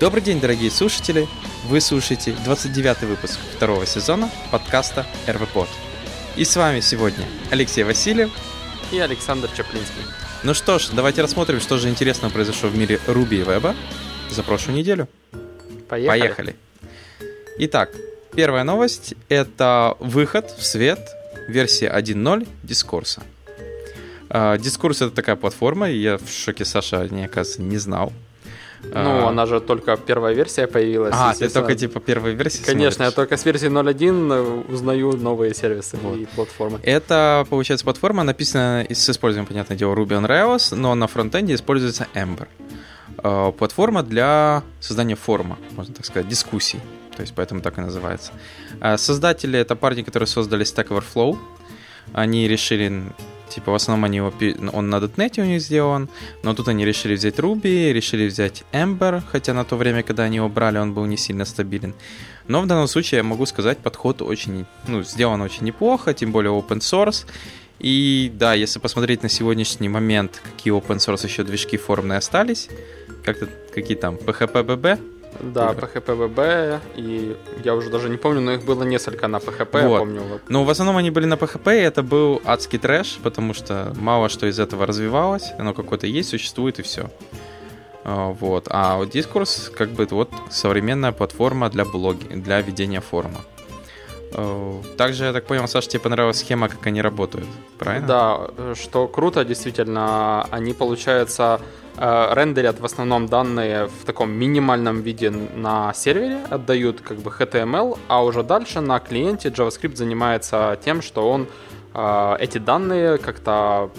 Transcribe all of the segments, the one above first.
Добрый день, дорогие слушатели! Вы слушаете 29 выпуск второго сезона подкаста РВПод. И с вами сегодня Алексей Васильев и Александр Чаплинский. Ну что ж, давайте рассмотрим, что же интересного произошло в мире Руби и Веба за прошлую неделю. Поехали. Поехали. Итак, первая новость — это выход в свет версии 1.0 дискурса. Дискурс — это такая платформа, и я в шоке, Саша, не, оказывается, не знал. Ну, а... она же только первая версия появилась. А, ты только типа первой версии Конечно, смотришь? я только с версии 0.1 узнаю новые сервисы вот. и платформы. Это, получается, платформа написана с использованием, понятное дело, Ruby on Rails, но на фронтенде используется Ember. А, платформа для создания форума, можно так сказать, дискуссий. То есть поэтому так и называется. А, создатели — это парни, которые создали Stack Overflow. Они решили Типа, в основном они его, он на .NET у них сделан, но тут они решили взять Ruby, решили взять Ember, хотя на то время, когда они его брали, он был не сильно стабилен. Но в данном случае я могу сказать, подход очень, ну, сделан очень неплохо, тем более open source. И да, если посмотреть на сегодняшний момент, какие open source еще движки формные остались, как-то какие там, PHP-BB, да, PHP-VB, и я уже даже не помню, но их было несколько на PHP, вот. я помню. Ну, в основном они были на PHP, и это был адский трэш, потому что мало что из этого развивалось, оно какое-то есть, существует, и все. А, вот. А вот Discourse, как бы, вот современная платформа для блоги, для ведения форума. А, также, я так понял, Саша, тебе понравилась схема, как они работают, правильно? Да, что круто, действительно, они, получается, Э, рендерят в основном данные в таком минимальном виде на сервере, отдают как бы HTML, а уже дальше на клиенте JavaScript занимается тем, что он э, эти данные как-то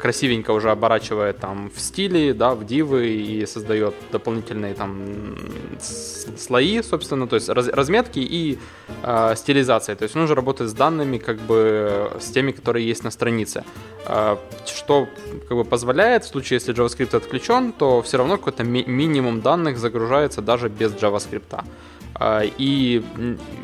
красивенько уже оборачивает там в стиле, да, в дивы и создает дополнительные там слои, собственно, то есть раз, разметки и э, стилизация. То есть он уже работает с данными как бы с теми, которые есть на странице. Э, что как бы позволяет, в случае, если JavaScript отключен, то все равно какой-то ми- минимум данных загружается даже без JavaScript. А, и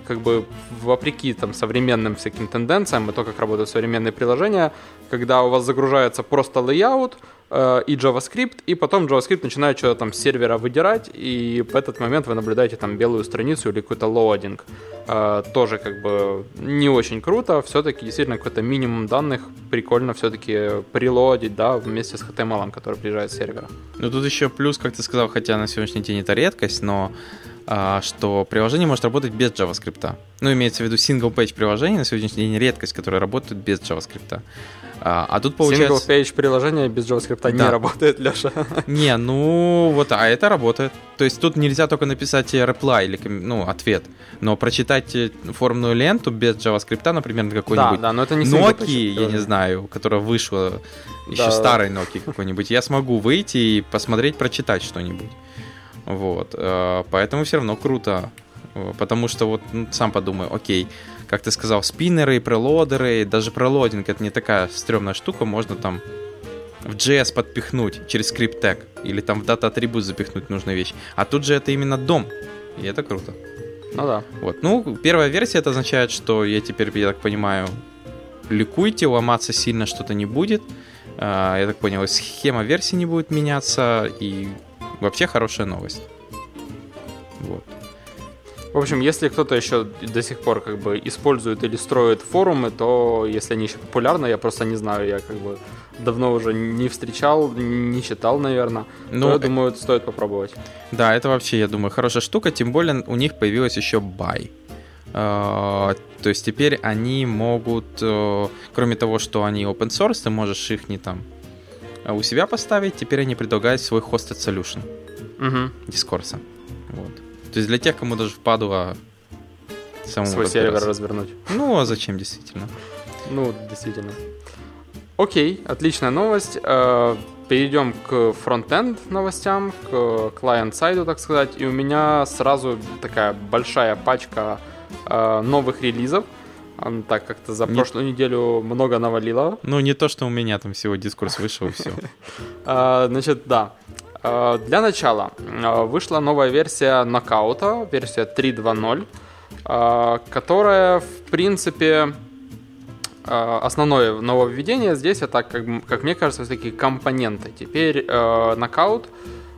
как бы вопреки там современным всяким тенденциям и то, как работают современные приложения, когда у вас загружается просто layout э, и JavaScript, и потом JavaScript начинает что-то там с сервера выдирать, и в этот момент вы наблюдаете там белую страницу или какой-то лоадинг. Э, тоже как бы не очень круто, все-таки действительно какой-то минимум данных прикольно все-таки прилодить, да, вместе с HTML, который приезжает с сервера. Ну тут еще плюс, как ты сказал, хотя на сегодняшний день это редкость, но что приложение может работать без JavaScript. Ну, имеется в виду single-page приложение на сегодняшний день редкость, которая работает без JavaScript. А, а тут получается... Single-page приложение без JavaScript да. не работает, Леша. Не, ну вот, а это работает. То есть тут нельзя только написать reply или ну, ответ, но прочитать формную ленту без JavaScript, например, на какой-нибудь да, да, но это не Nokia, я не знаю, которая вышла еще да. старой Nokia какой-нибудь, я смогу выйти и посмотреть, прочитать что-нибудь. Вот. Э, поэтому все равно круто. Э, потому что вот ну, сам подумай, окей, как ты сказал, спиннеры, прелодеры, даже прелодинг это не такая стрёмная штука, можно там в JS подпихнуть через скрипт тег или там в дата атрибут запихнуть нужную вещь. А тут же это именно дом. И это круто. Ну да. Вот. Ну, первая версия это означает, что я теперь, я так понимаю, ликуйте, ломаться сильно что-то не будет. Э, я так понял, схема версии не будет меняться, и Вообще хорошая новость. Вот. В общем, если кто-то еще до сих пор как бы использует или строит форумы, то если они еще популярны, я просто не знаю, я как бы давно уже не встречал, не читал, наверное. Ну, то, я думаю, стоит попробовать. Да, это вообще, я думаю, хорошая штука, тем более у них появилась еще. Uh, то есть теперь они могут, uh, кроме того, что они open source, ты можешь их не там у себя поставить, теперь они предлагают свой hosted solution угу. Discourse. Вот. То есть для тех, кому даже впадло самому свой сервер развернуть. Ну, а зачем действительно? Ну, действительно. Окей, отличная новость. Э, перейдем к фронтенд новостям, к клиент-сайду, так сказать. И у меня сразу такая большая пачка э, новых релизов. Так как-то за не... прошлую неделю много навалило. Ну, не то, что у меня там всего дискурс вышел, и все. А, значит, да. А, для начала а, вышла новая версия нокаута, версия 3.2.0, которая, в принципе, основное нововведение здесь это, как, как мне кажется, такие компоненты. Теперь нокаут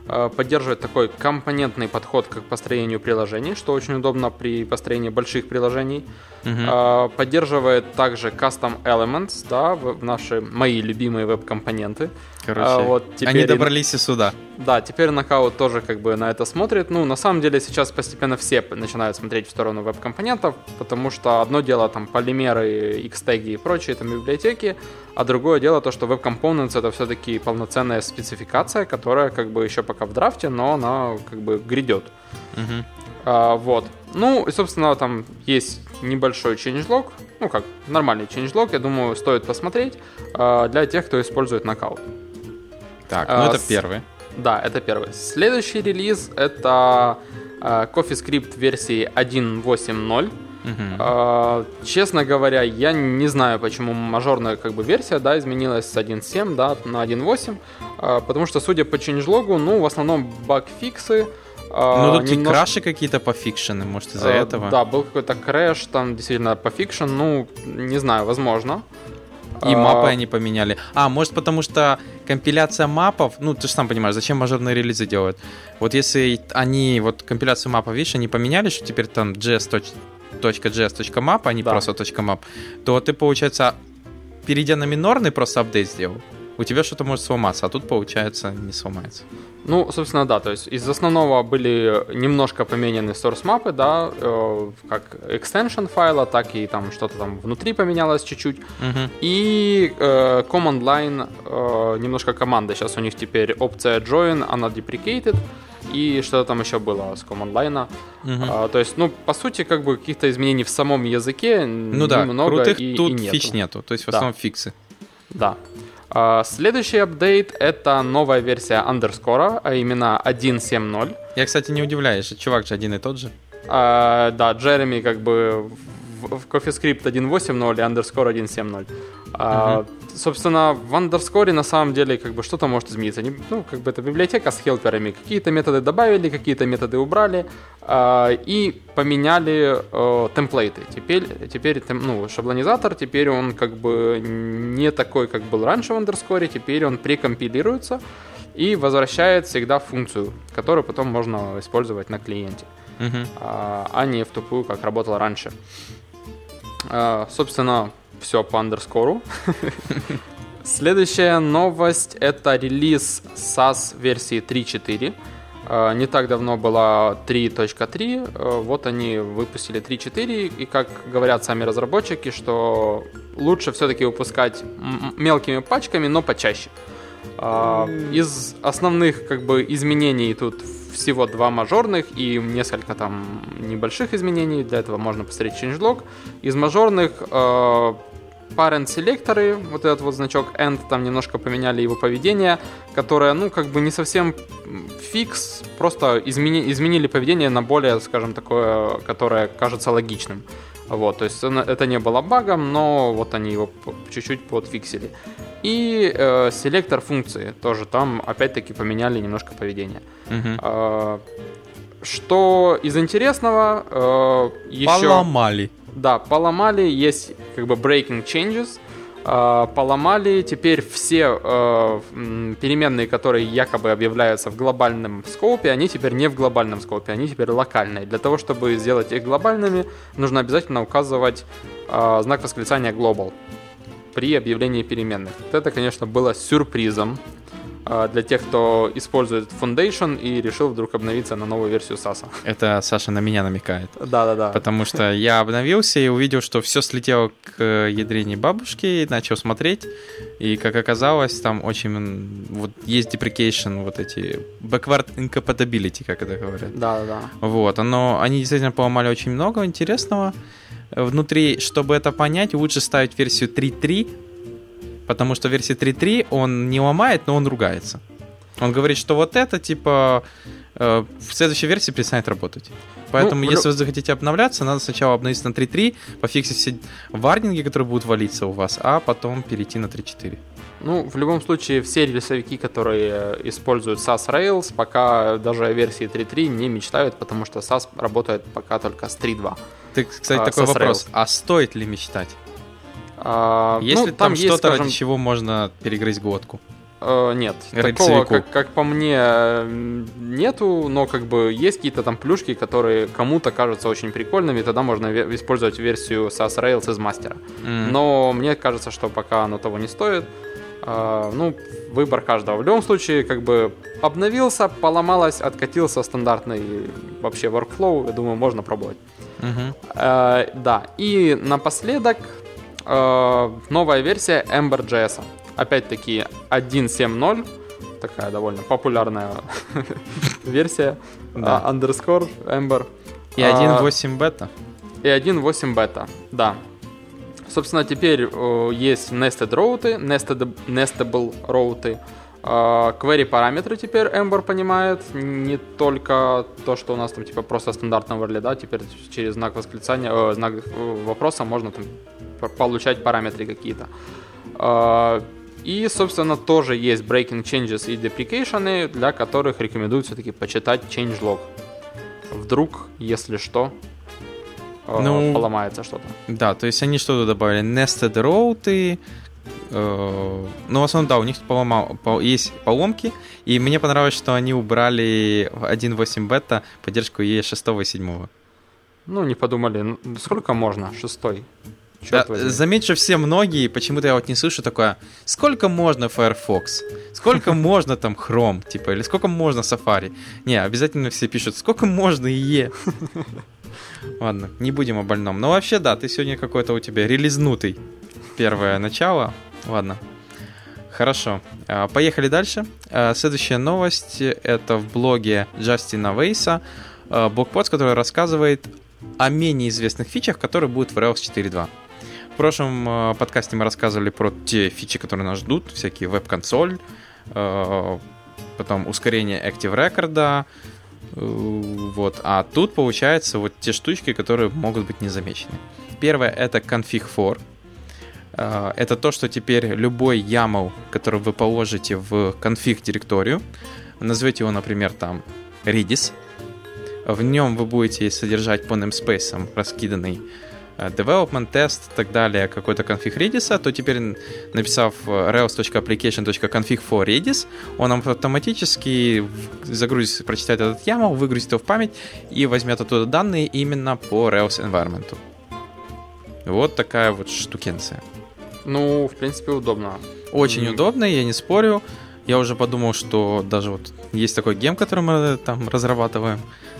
поддерживает такой компонентный подход к построению приложений, что очень удобно при построении больших приложений. Uh-huh. Поддерживает также Custom Elements, да, в наши мои любимые веб-компоненты. Короче, а, вот теперь... они добрались и сюда. Да, теперь Knockout тоже как бы на это смотрит. Ну, на самом деле сейчас постепенно все начинают смотреть в сторону веб-компонентов, потому что одно дело там полимеры, X-теги и прочие там библиотеки, а другое дело то, что Components это все-таки полноценная спецификация, которая как бы еще пока в драфте, но она как бы грядет. Uh-huh. А, вот. Ну, и, собственно, там есть небольшой changelog, ну как, нормальный changelog, я думаю, стоит посмотреть а, для тех, кто использует нокаут. Так, ну а, это первый. Да, это первый. Следующий релиз это а, CoffeeScript версии 1.8.0. Uh-huh. А, честно говоря, я не знаю, почему мажорная как бы версия, да, изменилась с 1.7, да, на 1.8, а, потому что, судя по changelog, ну, в основном баг-фиксы, а, ну, тут немножко... и краши какие-то пофикшены, может, из-за а, этого? Да, был какой-то крэш, там действительно пофикшен, ну, не знаю, возможно. И мапы они поменяли. А, может, потому что компиляция мапов, ну, ты же сам понимаешь, зачем мажорные релизы делают? Вот если они, вот компиляцию мапов, видишь, они поменяли, что теперь там js.js.map, а не да. просто .map, то ты, получается, перейдя на минорный, просто апдейт сделал у тебя что-то может сломаться, а тут, получается, не сломается. Ну, собственно, да, то есть из основного были немножко поменены source мапы, да, э, как extension файла, так и там что-то там внутри поменялось чуть-чуть. Угу. И э, command line, э, немножко команды. Сейчас у них теперь опция join, она deprecated. И что-то там еще было с command line. Угу. А, то есть, ну, по сути, как бы каких-то изменений в самом языке ну, да, немного крутых и, тут и нету. фич нету. То есть, в основном да. фиксы. Да. А, следующий апдейт это новая версия Underscore, а именно 1.7.0. Я, кстати, не удивляюсь, чувак же один и тот же. А, да, Джереми как бы в CoffeeScript 1.8.0 и Underscore 1.7.0. А, угу. Собственно, в Underscore на самом деле как бы что-то может измениться. Не, ну, как бы это библиотека с хелперами. Какие-то методы добавили, какие-то методы убрали а, и поменяли а, темплейты. Теперь, теперь ну, шаблонизатор, теперь он как бы не такой, как был раньше в Underscore, теперь он прекомпилируется и возвращает всегда функцию, которую потом можно использовать на клиенте, uh а, а не в тупую, как работал раньше. А, собственно, все по андерскору. Следующая новость это релиз SAS версии 3.4. А, не так давно была 3.3, а, вот они выпустили 3.4, и как говорят сами разработчики, что лучше все-таки выпускать мелкими пачками, но почаще. Из основных как бы изменений тут всего два мажорных и несколько там небольших изменений. Для этого можно посмотреть changelog. Из мажорных э, parent селекторы, вот этот вот значок end, там немножко поменяли его поведение, которое, ну, как бы не совсем фикс, просто измени, изменили поведение на более, скажем, такое, которое кажется логичным. Вот, то есть это не было багом, но вот они его чуть-чуть подфиксили. И э, селектор функции тоже там опять-таки поменяли немножко поведение. Угу. Э, что из интересного э, еще... Поломали. Да, поломали, есть как бы breaking changes. Э, поломали теперь все э, переменные, которые якобы объявляются в глобальном скопе, они теперь не в глобальном скопе, они теперь локальные. Для того, чтобы сделать их глобальными, нужно обязательно указывать э, знак восклицания global при объявлении переменных. Вот это, конечно, было сюрпризом а, для тех, кто использует Foundation и решил вдруг обновиться на новую версию SAS. Это Саша на меня намекает. Да-да-да. Потому что я обновился и увидел, что все слетело к ядрене бабушки, и начал смотреть. И, как оказалось, там очень... Вот есть deprecation, вот эти... Backward incompatibility, как это говорят. Да-да-да. Вот, оно... Они действительно поломали очень много интересного внутри, чтобы это понять, лучше ставить версию 3.3, потому что версия 3.3 он не ломает, но он ругается. Он говорит, что вот это, типа, э, в следующей версии перестанет работать. Поэтому, ну, если вы захотите обновляться, надо сначала обновиться на 3.3, пофиксить все варнинги, которые будут валиться у вас, а потом перейти на 3.4. Ну, в любом случае, все рельсовики, которые используют SAS Rails, пока даже о версии 3.3 не мечтают, потому что SAS работает пока только с 3.2. Ты, кстати, а, такой вопрос. Rails. А стоит ли мечтать? А, есть ну, ли там, там что-то, скажем... ради чего можно перегрызть глотку? Э, нет, такого, как, как по мне, нету, но как бы есть какие-то там плюшки, которые кому-то кажутся очень прикольными, и тогда можно использовать версию SAS Rails из мастера. Mm. Но мне кажется, что пока оно того не стоит. Э, ну, выбор каждого. В любом случае, как бы обновился, поломалось, откатился стандартный вообще workflow, я думаю, можно пробовать. Uh-huh. Э, да, и напоследок э, новая версия Ember.js. Опять-таки 1.7.0, такая довольно популярная версия, а, underscore Ember. И 1.8 бета. И 1.8 бета, да. Собственно, теперь э, есть nested роуты, nested, nestable роуты. Э, query параметры теперь Ember понимает, не только то, что у нас там типа просто стандартно overlay, да, теперь через знак восклицания, э, знак э, вопроса можно там получать параметры какие-то. Э, и, собственно, тоже есть breaking changes и deprecation, для которых рекомендуют все-таки почитать changelog. Вдруг, если что, ну, поломается что-то. Да, то есть они что-то добавили? Nested роуты, э, ну, в основном, да, у них поломал, по, есть поломки, и мне понравилось, что они убрали в 1.8 бета поддержку E6 и 7. Ну, не подумали, сколько можно, шестой? Да, заметь, что все многие, почему-то я вот не слышу такое, сколько можно Firefox, сколько можно там Chrome, типа, или сколько можно Safari. Не, обязательно все пишут, сколько можно IE. Ладно, не будем о больном. Но вообще, да, ты сегодня какой-то у тебя релизнутый. Первое начало. Ладно. Хорошо. А, поехали дальше. А, следующая новость это в блоге Джастина Вейса. А, блокпост, который рассказывает о менее известных фичах, которые будут в Rails 4.2. В прошлом подкасте мы рассказывали про те фичи, которые нас ждут, всякие веб-консоль, потом ускорение Active Record, вот. А тут получается вот те штучки, которые могут быть незамечены. Первое это config for. Это то, что теперь любой YAML, который вы положите в конфиг директорию, назовете его, например, там Redis, в нем вы будете содержать по namespace раскиданный Э, development, тест и так далее, какой-то конфиг Redis, то теперь, написав э, rails.application.config for Redis, он автоматически загрузит, прочитает этот YAML, выгрузит его в память и возьмет оттуда данные именно по Rails environment. Вот такая вот штукенция. Ну, в принципе, удобно. Очень mm. удобно, я не спорю. Я уже подумал, что даже вот есть такой гем, который мы там разрабатываем,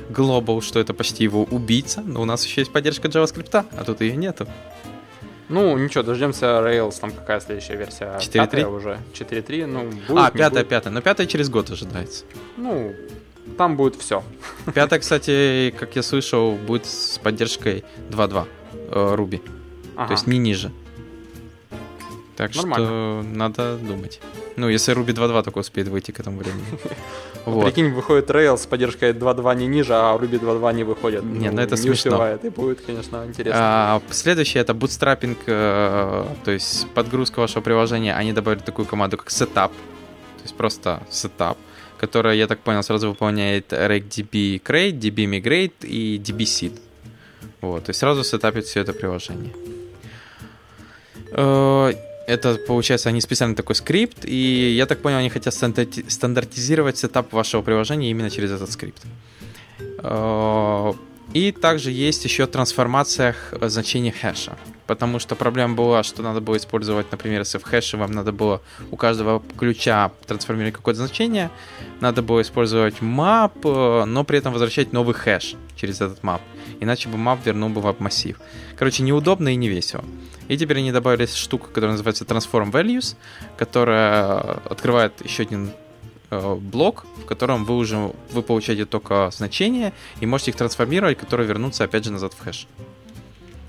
Global, что это почти его убийца, но у нас еще есть поддержка JavaScript, а тут ее нету. Ну, ничего, дождемся Rails, там какая следующая версия? 4.3 уже. 4.3, ну, будет, А, пятая, пятая, но пятая через год ожидается. Ну, там будет все. Пятая, кстати, как я слышал, будет с поддержкой 2.2 э, Ruby. Ага. То есть не ниже. Так Нормально. что надо думать. Ну, если Ruby 2.2 только успеет выйти к этому времени. Вот. Прикинь, выходит Rails с поддержкой 2.2 не ниже, а Ruby 2.2 не выходит. Не, ну, ну это не смешно. Успевает, и будет, конечно, интересно. А, следующее это bootstrapping, э, то есть подгрузка вашего приложения. Они добавили такую команду, как setup, то есть просто setup, которая, я так понял, сразу выполняет rake db create, DB migrate и DB seed. Вот, то есть сразу сетапит все это приложение. Э, это, получается, они специально такой скрипт, и я так понял, они хотят стандартизировать сетап вашего приложения именно через этот скрипт. Э, и также есть еще трансформация значений хэша. Потому что проблема была, что надо было использовать, например, если в хэше вам надо было у каждого ключа трансформировать какое-то значение, надо было использовать map, э, но при этом возвращать новый хэш через этот map. Иначе бы map вернул бы вам массив. Короче, неудобно и не весело. И теперь они добавили штуку, которая называется Transform Values, которая открывает еще один э, блок, в котором вы уже вы получаете только значения и можете их трансформировать, которые вернутся опять же назад в хэш.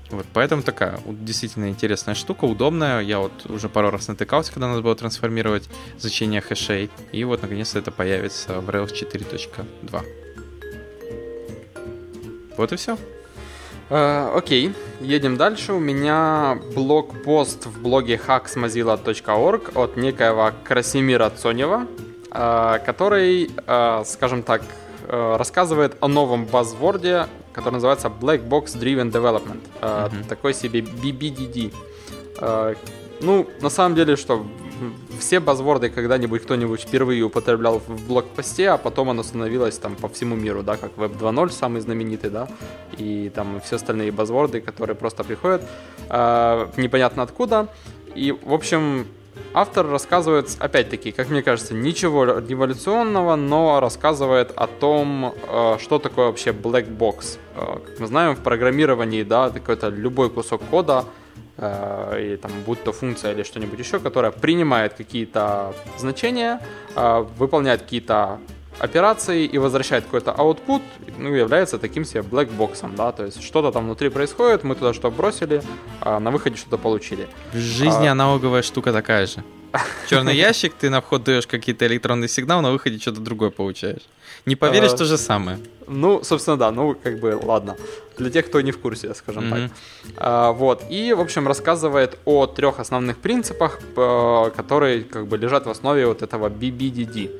Вот, поэтому такая действительно интересная штука, удобная. Я вот уже пару раз натыкался, когда надо было трансформировать значения хэшей. И вот наконец-то это появится в Rails 4.2. Вот и все. Uh, окей, едем дальше. У меня блог-пост в блоге hacksmozilla.org от некоего Красимира Цонева, uh, который, uh, скажем так, рассказывает о новом базворде, который называется Black Box Driven Development. Mm-hmm. Такой себе BBDD. Ну, на самом деле, что все базворды когда-нибудь кто-нибудь впервые употреблял в блокпосте, а потом оно становилось там по всему миру, да, как Web 2.0 самый знаменитый, да, и там все остальные базворды, которые просто приходят э, непонятно откуда. И, в общем, автор рассказывает, опять-таки, как мне кажется, ничего революционного, но рассказывает о том, э, что такое вообще black box. Э, как мы знаем, в программировании, да, какой-то любой кусок кода, э, или там будь то функция или что-нибудь еще, которая принимает какие-то значения, выполняет какие-то операции и возвращает какой-то output, ну, является таким себе блэкбоксом, да, то есть что-то там внутри происходит, мы туда что бросили, а на выходе что-то получили. В жизни а... аналоговая штука такая же. Черный ящик, ты на вход даешь какие-то электронный сигнал, на выходе что-то другое получаешь. Не поверишь, а, то же самое. Ну, собственно, да, ну, как бы, ладно. Для тех, кто не в курсе, скажем mm-hmm. так. А, вот, и, в общем, рассказывает о трех основных принципах, которые, как бы, лежат в основе вот этого BBDD.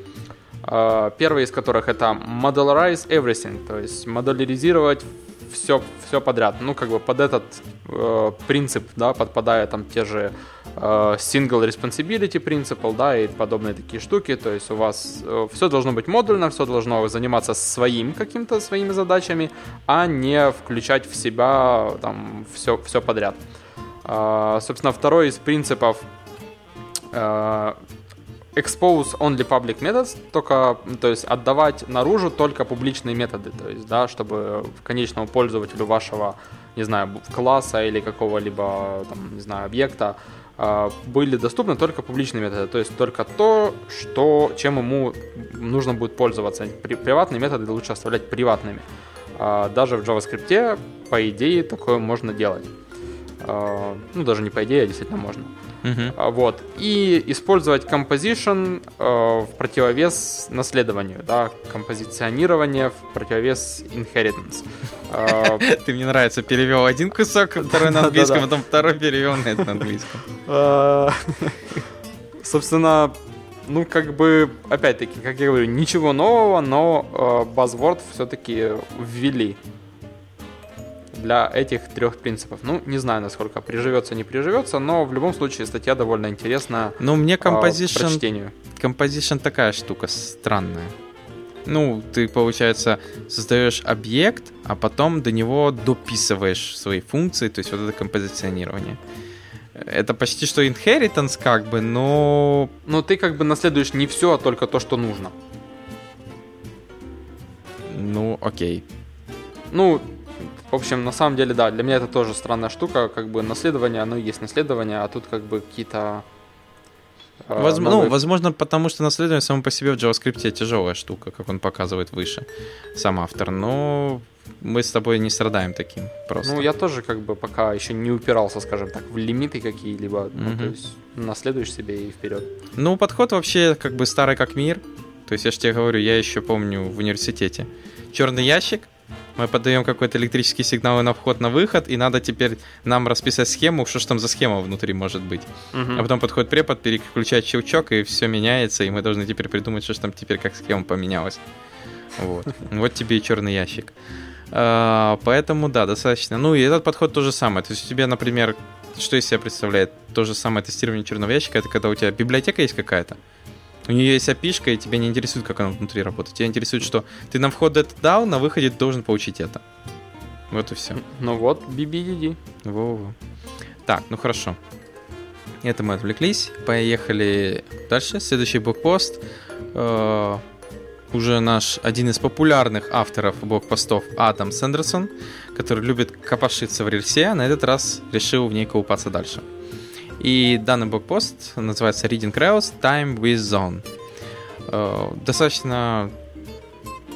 А, первый из которых это modularize everything, то есть модуляризировать все, все подряд. Ну, как бы под этот э, принцип, да, подпадая там те же э, single responsibility principle, да, и подобные такие штуки. То есть у вас э, все должно быть модульно, все должно заниматься своим каким-то своими задачами, а не включать в себя там все, все подряд. Э, собственно, второй из принципов э, expose only public methods, только, то есть отдавать наружу только публичные методы, то есть, да, чтобы конечному пользователю вашего, не знаю, класса или какого-либо, там, не знаю, объекта были доступны только публичные методы, то есть только то, что, чем ему нужно будет пользоваться. Приватные методы лучше оставлять приватными. А, даже в JavaScript, по идее, такое можно делать. А, ну, даже не по идее, а действительно можно. Uh-huh. Вот. И использовать composition э, в противовес наследованию, да, композиционирование в противовес inheritance. А, Ты мне нравится, перевел один кусок, второй на английском, потом второй перевел на это английском. А, собственно, ну, как бы, опять-таки, как я говорю, ничего нового, но э, Buzzword все-таки ввели для этих трех принципов. Ну, не знаю, насколько приживется, не приживется, но в любом случае статья довольно интересная. Ну, мне composition, э, composition такая штука странная. Ну, ты, получается, создаешь объект, а потом до него дописываешь свои функции, то есть вот это композиционирование. Это почти что inheritance, как бы, но... Но ты как бы наследуешь не все, а только то, что нужно. Ну, окей. Ну, в общем, на самом деле, да, для меня это тоже странная штука, как бы наследование, оно есть наследование, а тут как бы какие-то... Э, Возможно, новые... Ну, возможно, потому что наследование само по себе в JavaScript тяжелая штука, как он показывает выше, сам автор, но мы с тобой не страдаем таким просто. Ну, я тоже как бы пока еще не упирался, скажем так, в лимиты какие-либо, mm-hmm. ну, то есть наследуешь себе и вперед. Ну, подход вообще как бы старый как мир, то есть я же тебе говорю, я еще помню в университете. Черный ящик — мы подаем какой-то электрический сигнал на вход, на выход, и надо теперь нам расписать схему, что же там за схема внутри может быть. Uh-huh. А потом подходит препод, переключает щелчок, и все меняется, и мы должны теперь придумать, что же там теперь как схема поменялась. Вот. Вот тебе и черный ящик. А, поэтому, да, достаточно. Ну, и этот подход то же самое. То есть у тебя, например, что из себя представляет? То же самое тестирование черного ящика, это когда у тебя библиотека есть какая-то, у нее есть API, и тебя не интересует, как она внутри работает. Тебя интересует, что ты на вход это дал, на выходе ты должен получить это. Вот и все. Ну вот, BBDD. Во-во. Так, ну хорошо. Это мы отвлеклись. Поехали дальше. Следующий блокпост. Э, уже наш один из популярных авторов блокпостов Адам Сэндерсон, который любит копошиться в рельсе, на этот раз решил в ней колупаться дальше. И данный блокпост называется Reading Rails Time with Zone. Э, достаточно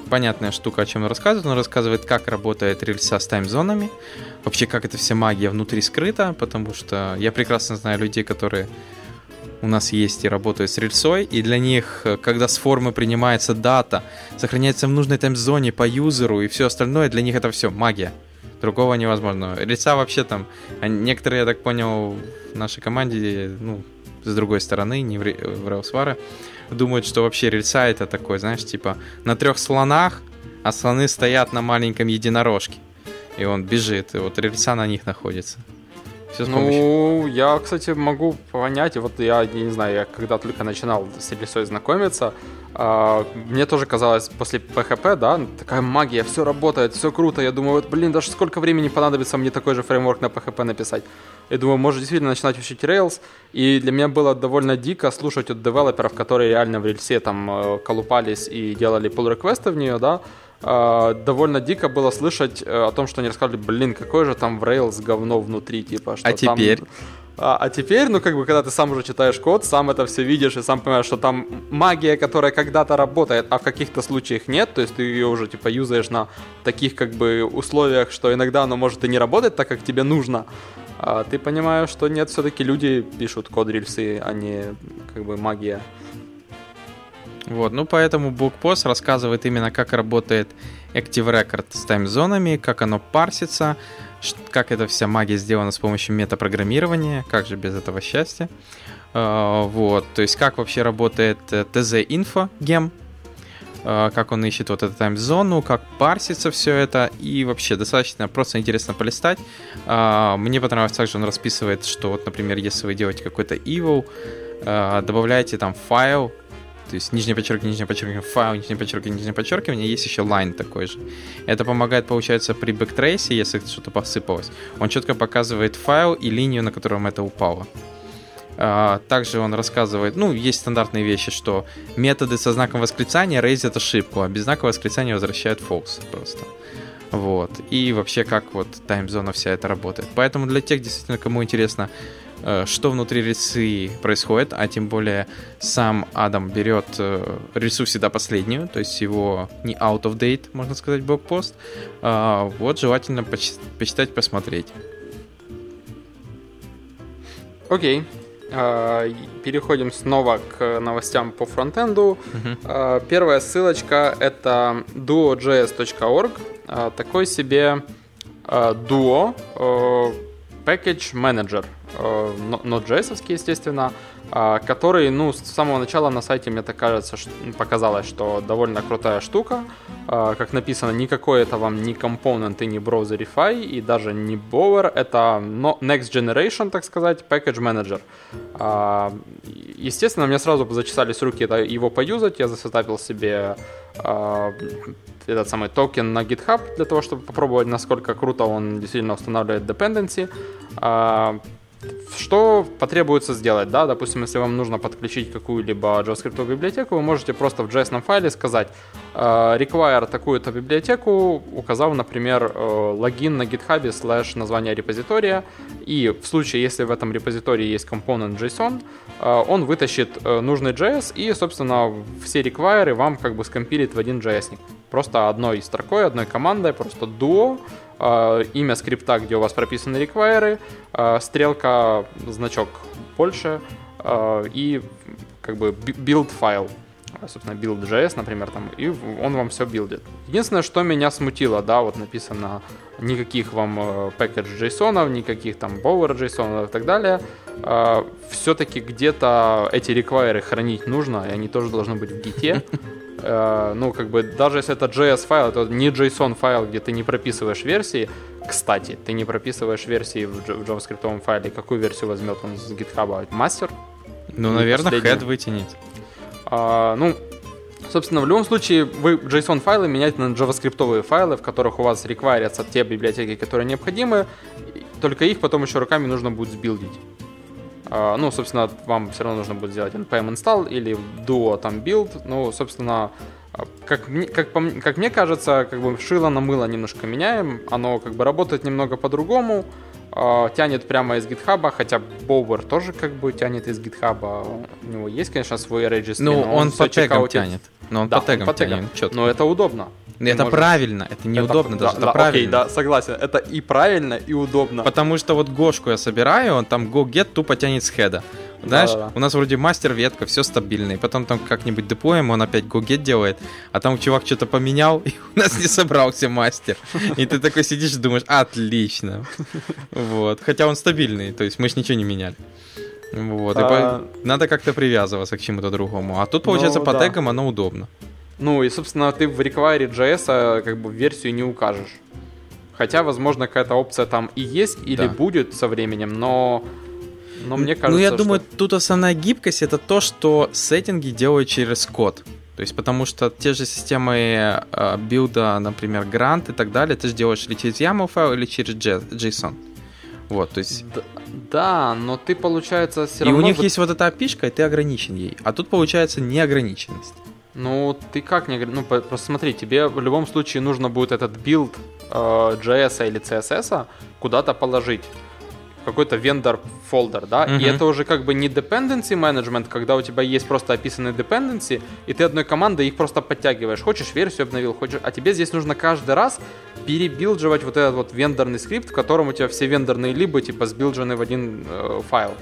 понятная штука, о чем он рассказывает. Он рассказывает, как работает рельса с таймзонами, вообще как эта вся магия внутри скрыта, потому что я прекрасно знаю людей, которые у нас есть и работают с рельсой, и для них, когда с формы принимается дата, сохраняется в нужной таймзоне по юзеру и все остальное, для них это все магия. Другого невозможно. Рельса вообще там, некоторые, я так понял, в нашей команде, ну, с другой стороны, не в, Railsware, думают, что вообще рельса это такой, знаешь, типа на трех слонах, а слоны стоят на маленьком единорожке. И он бежит, и вот рельса на них находится. Все с Ну, помощью. я, кстати, могу понять, вот я, я не знаю, я когда только начинал с рисой знакомиться, а, мне тоже казалось после PHP, да, такая магия, все работает, все круто, я думаю, вот, блин, даже сколько времени понадобится мне такой же фреймворк на PHP написать. Я думаю, может действительно начинать учить Rails, и для меня было довольно дико слушать от девелоперов, которые реально в рельсе там э, колупались и делали pull реквесты в нее, да, а, довольно дико было слышать э, о том, что они рассказывали, блин, какое же там в Rails говно внутри, типа, что А там- теперь? А, а теперь, ну, как бы, когда ты сам уже читаешь код, сам это все видишь и сам понимаешь, что там магия, которая когда-то работает, а в каких-то случаях нет, то есть ты ее уже, типа, юзаешь на таких, как бы, условиях, что иногда оно может и не работать так, как тебе нужно, а ты понимаешь, что нет, все-таки люди пишут код рельсы, а не, как бы, магия. Вот, ну поэтому BookPost рассказывает именно, как работает Active Record с таймзонами, как оно парсится, как эта вся магия сделана с помощью метапрограммирования, как же без этого счастья. А, Вот, то есть как вообще работает э, TZ-инфо гем, а, как он ищет вот эту таймзону, как парсится все это, и вообще достаточно просто интересно полистать. А, Мне понравилось также, он расписывает, что вот, например, если вы делаете какой-то evil, добавляете там файл, то есть нижнее подчеркивание, нижнее подчеркивание, файл, нижнее подчеркивание, нижнее подчеркивание, есть еще line такой же. Это помогает, получается, при бэктрейсе, если что-то посыпалось. Он четко показывает файл и линию, на котором это упало. А, Также он рассказывает, ну, есть стандартные вещи, что методы со знаком восклицания рейзят ошибку, а без знака восклицания возвращают false просто. Вот. И вообще, как вот таймзона вся это работает. Поэтому для тех, действительно, кому интересно, что внутри рельсы происходит, а тем более сам Адам берет э, рельсу всегда последнюю, то есть его не out of date, можно сказать, блог-пост. А, Вот желательно поч- почитать, посмотреть. Окей. А, и Переходим снова к новостям по фронтенду. А, Первая ссылочка это duo.js.org. А, Такой себе а, Duo э, Package Manager. э, Node.js, естественно, а, который, ну, с самого начала на сайте, мне так кажется, показалось, что довольно крутая штука. А, Как написано, никакой это вам не компонент и не Browserify, и даже не Bower. Это Next Generation, так сказать, Package Manager. А, Естественно, мне сразу зачесались руки его поюзать. Я засетапил себе этот самый токен на GitHub для того, чтобы попробовать, насколько круто он действительно устанавливает dependency. А, Что потребуется сделать, да, допустим, если вам нужно подключить какую-либо JavaScript библиотеку, вы можете просто в JS файле сказать э, require такую-то библиотеку, указав, например, э, логин на GitHub слэш название репозитория, и в случае, если в этом репозитории есть компонент JSON, э, он вытащит э, нужный JS и, собственно, все require вам как бы скомпилит в один JS. Просто одной строкой, одной командой, просто duo, э, имя скрипта, где у вас прописаны require, э, стрелка, значок больше э, и как бы build файл, собственно, build.js, например, там, и он вам все билдит. Единственное, что меня смутило, да, вот написано никаких вам э, package JSON, никаких там bower JSON и так далее. все-таки где-то эти require хранить нужно, и они тоже должны быть в гите. Э, ну, как бы, даже если это JS файл, это не JSON файл, где ты не прописываешь версии. Кстати, ты не прописываешь версии в, в JavaScript файле. Какую версию возьмет он с GitHub? Мастер? Ну, наверное, head вытянет. А, ну, собственно, в любом случае, вы JSON файлы меняете на JavaScript файлы, в которых у вас реквайрятся те библиотеки, которые необходимы, только их потом еще руками нужно будет сбилдить. А, ну, собственно, вам все равно нужно будет сделать npm install или duo там build. Ну, собственно, а, как мне, как, как мне кажется, как бы шило на мыло немножко меняем. Оно как бы работает немного по-другому. а, тянет прямо из гитхаба, хотя Bower тоже как бы тянет из гитхаба. У него есть, конечно, свой registry, Ну, но он всё по чекаутит. тянет. Но он Да, по тегам по тегам. чётко. Но это удобно. Это можешь- правильно, это неудобно Это- даже, да, это да, правильно. Окей, да, согласен. Это и правильно, и удобно. Потому что вот Гошку я собираю, он там go-get тупо тянет с хеда. Знаешь, Да-да-да. у нас вроде мастер ветка, все стабильно, и потом там как-нибудь деплоем, он опять go-get делает, а там чувак что-то поменял, и у нас не собрался мастер. И ты такой сидишь и думаешь, отлично. Вот. Хотя он стабильный, то есть мы ж ничего не меняли. Вот. и А. по- Надо как-то привязываться к чему-то другому. А тут, получается, Ну, по да. тегам оно удобно. Ну и, собственно, ты в require JS а, как бы версию не укажешь. Хотя, возможно, какая-то опция там и есть или Да. будет со временем, но, но мне кажется, ну, я что- думаю, тут основная гибкость это то, что сеттинги делают через код. То есть, потому что те же системы э, билда, например, Grunt и так далее, ты же делаешь или через YAML файл, или через JSON. Вот, то есть... Д- Да, но ты, получается, все и равно... у них есть вот эта API, и ты ограничен ей. А тут получается неограниченность. Ну, ты как не... Ну, просто смотри, тебе в любом случае нужно будет этот билд э, JS или CSS куда-то положить. Какой-то vendor folder, да? Мгм. И это уже как бы не dependency management, когда у тебя есть просто описанные dependency, и ты одной командой их просто подтягиваешь. Хочешь, версию обновил, хочешь... А тебе здесь нужно каждый раз перебилдживать вот этот вот вендорный скрипт, в котором у тебя все вендорные либо типа сбилджены в один э, файл.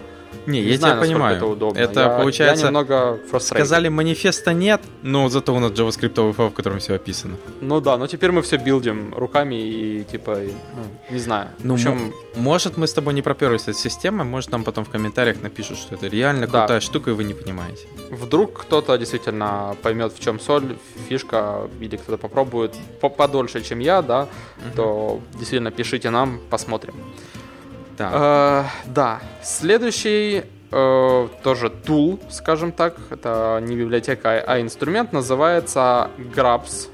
Не, Не я знаю, тебя понимаю. это удобно. Это Я- получается... Я немного. Сказали, манифеста нет, но зато у нас JavaScript файл, в котором все описано. Ну да, но теперь мы все билдим руками и типа, и, ну, не знаю. Ну, в общем, мо- может, мы с тобой не проперлись от системы, может, нам потом в комментариях напишут, что это реально Да. крутая штука, и вы не понимаете. вдруг кто-то действительно поймет, в чем соль, фишка, или кто-то попробует по- подольше, чем я, да, то действительно пишите нам, посмотрим. Так. Э, да, следующий э, тоже tool, скажем так, это не библиотека, а- а инструмент, называется Grabs,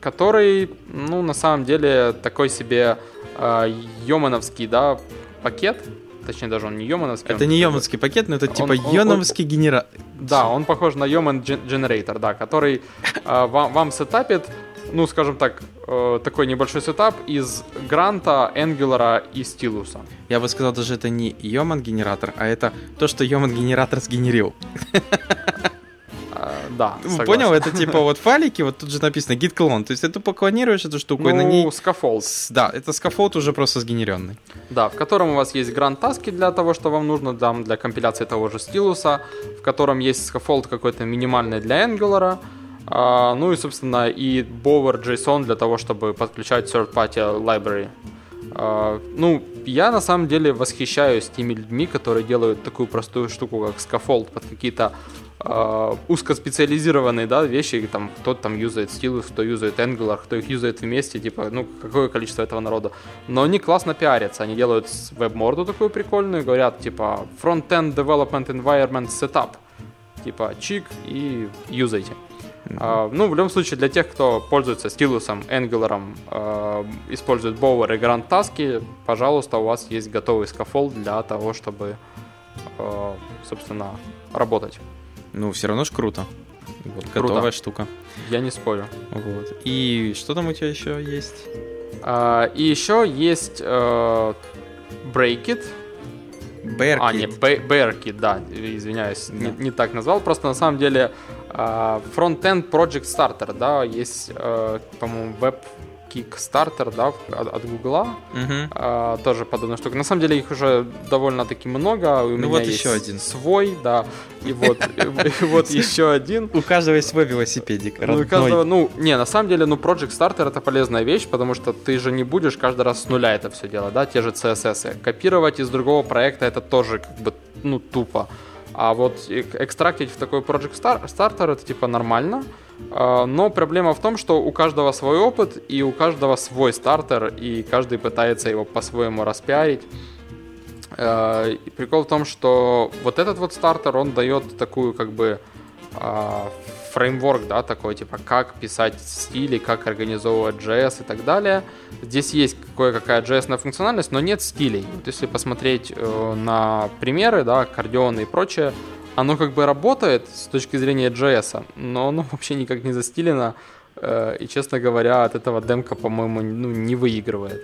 который, ну, на самом деле, такой себе э, йомановский, да, пакет, точнее, даже он не йомановский. это он не йомановский пакет, но это Он- типа он- йомановский генератор. Да, он похож на Gen- Generator, да, который э, вам, вам сетапит, ну, скажем так, э, такой небольшой сетап из Grunt а, Angular и Стилуса. Я бы сказал, даже это не Yeoman генератор, а это то, что Yeoman генератор сгенерил. Э, да, Ну, согласен. Понял? Это типа вот файлики, вот тут же написано git clone. То есть ты тупо клонируешь эту штуку, и на Ну, ней... scaffold, с- Да, это scaffold уже просто сгенеренный. да, в котором у вас есть Grunt-таски для того, что вам нужно там, для компиляции того же стилуса, в котором есть scaffold какой-то минимальный для Angular, а, ну и, собственно, и bower JSON для того, чтобы подключать third-party library. А, ну, я на самом деле восхищаюсь теми людьми, которые делают такую простую штуку, как scaffold под какие-то а, узкоспециализированные да, вещи, там кто-то там юзает Stylus, кто юзает Angular, кто их юзает вместе, типа, ну, какое количество этого народа. Но они классно пиарятся, они делают веб-морду такую прикольную, говорят, типа, front-end development environment setup, типа, чик и юзайте. А, ну, в любом случае, для тех, кто пользуется стилусом, Angular, а, использует Bower и Grunt task, пожалуйста, у вас есть готовый scaffold для того, чтобы, а, собственно, работать. Ну, все равно ж круто. Вот, Круто. готовая штука. Я не спорю. Вот. И что там у тебя еще есть? А, и еще есть э, Breakit. Bearkit. А, не, Bearkit, да, извиняюсь, не, Да. не так назвал. Просто на самом деле а, Frontend Project Starter, да, есть, э, по-моему, Web Kickstarter, да, от, от Гугла. Мгм. А, тоже подобная штука. На самом деле их уже довольно-таки много. У меня Ну вот есть еще один. свой, да. И вот, и вот еще один. У каждого есть свой велосипедик. Ну, у каждого, ну, не, на самом деле, ну, Project Starter это полезная вещь, потому что ты же не будешь каждый раз с нуля это все делать, да, те же CSS. Копировать из другого проекта это тоже как бы, ну, тупо. А вот эк- экстрактить в такой Project Star- Starter это типа нормально. А, Но проблема в том, что у каждого свой опыт и у каждого свой стартер, и каждый пытается его по-своему распиарить. Э, И прикол в том, что вот этот вот стартер, он дает такую как бы а, фреймворк, да, такой, типа, как писать стили, как организовывать JS и так далее. Здесь есть кое-какая JS функциональность, но нет стилей. Вот если посмотреть э, на примеры, да, аккордеоны и прочее, оно как бы работает с точки зрения JS, но оно вообще никак не застилено. э, И, честно говоря, от этого демка, по-моему, ну, не выигрывает.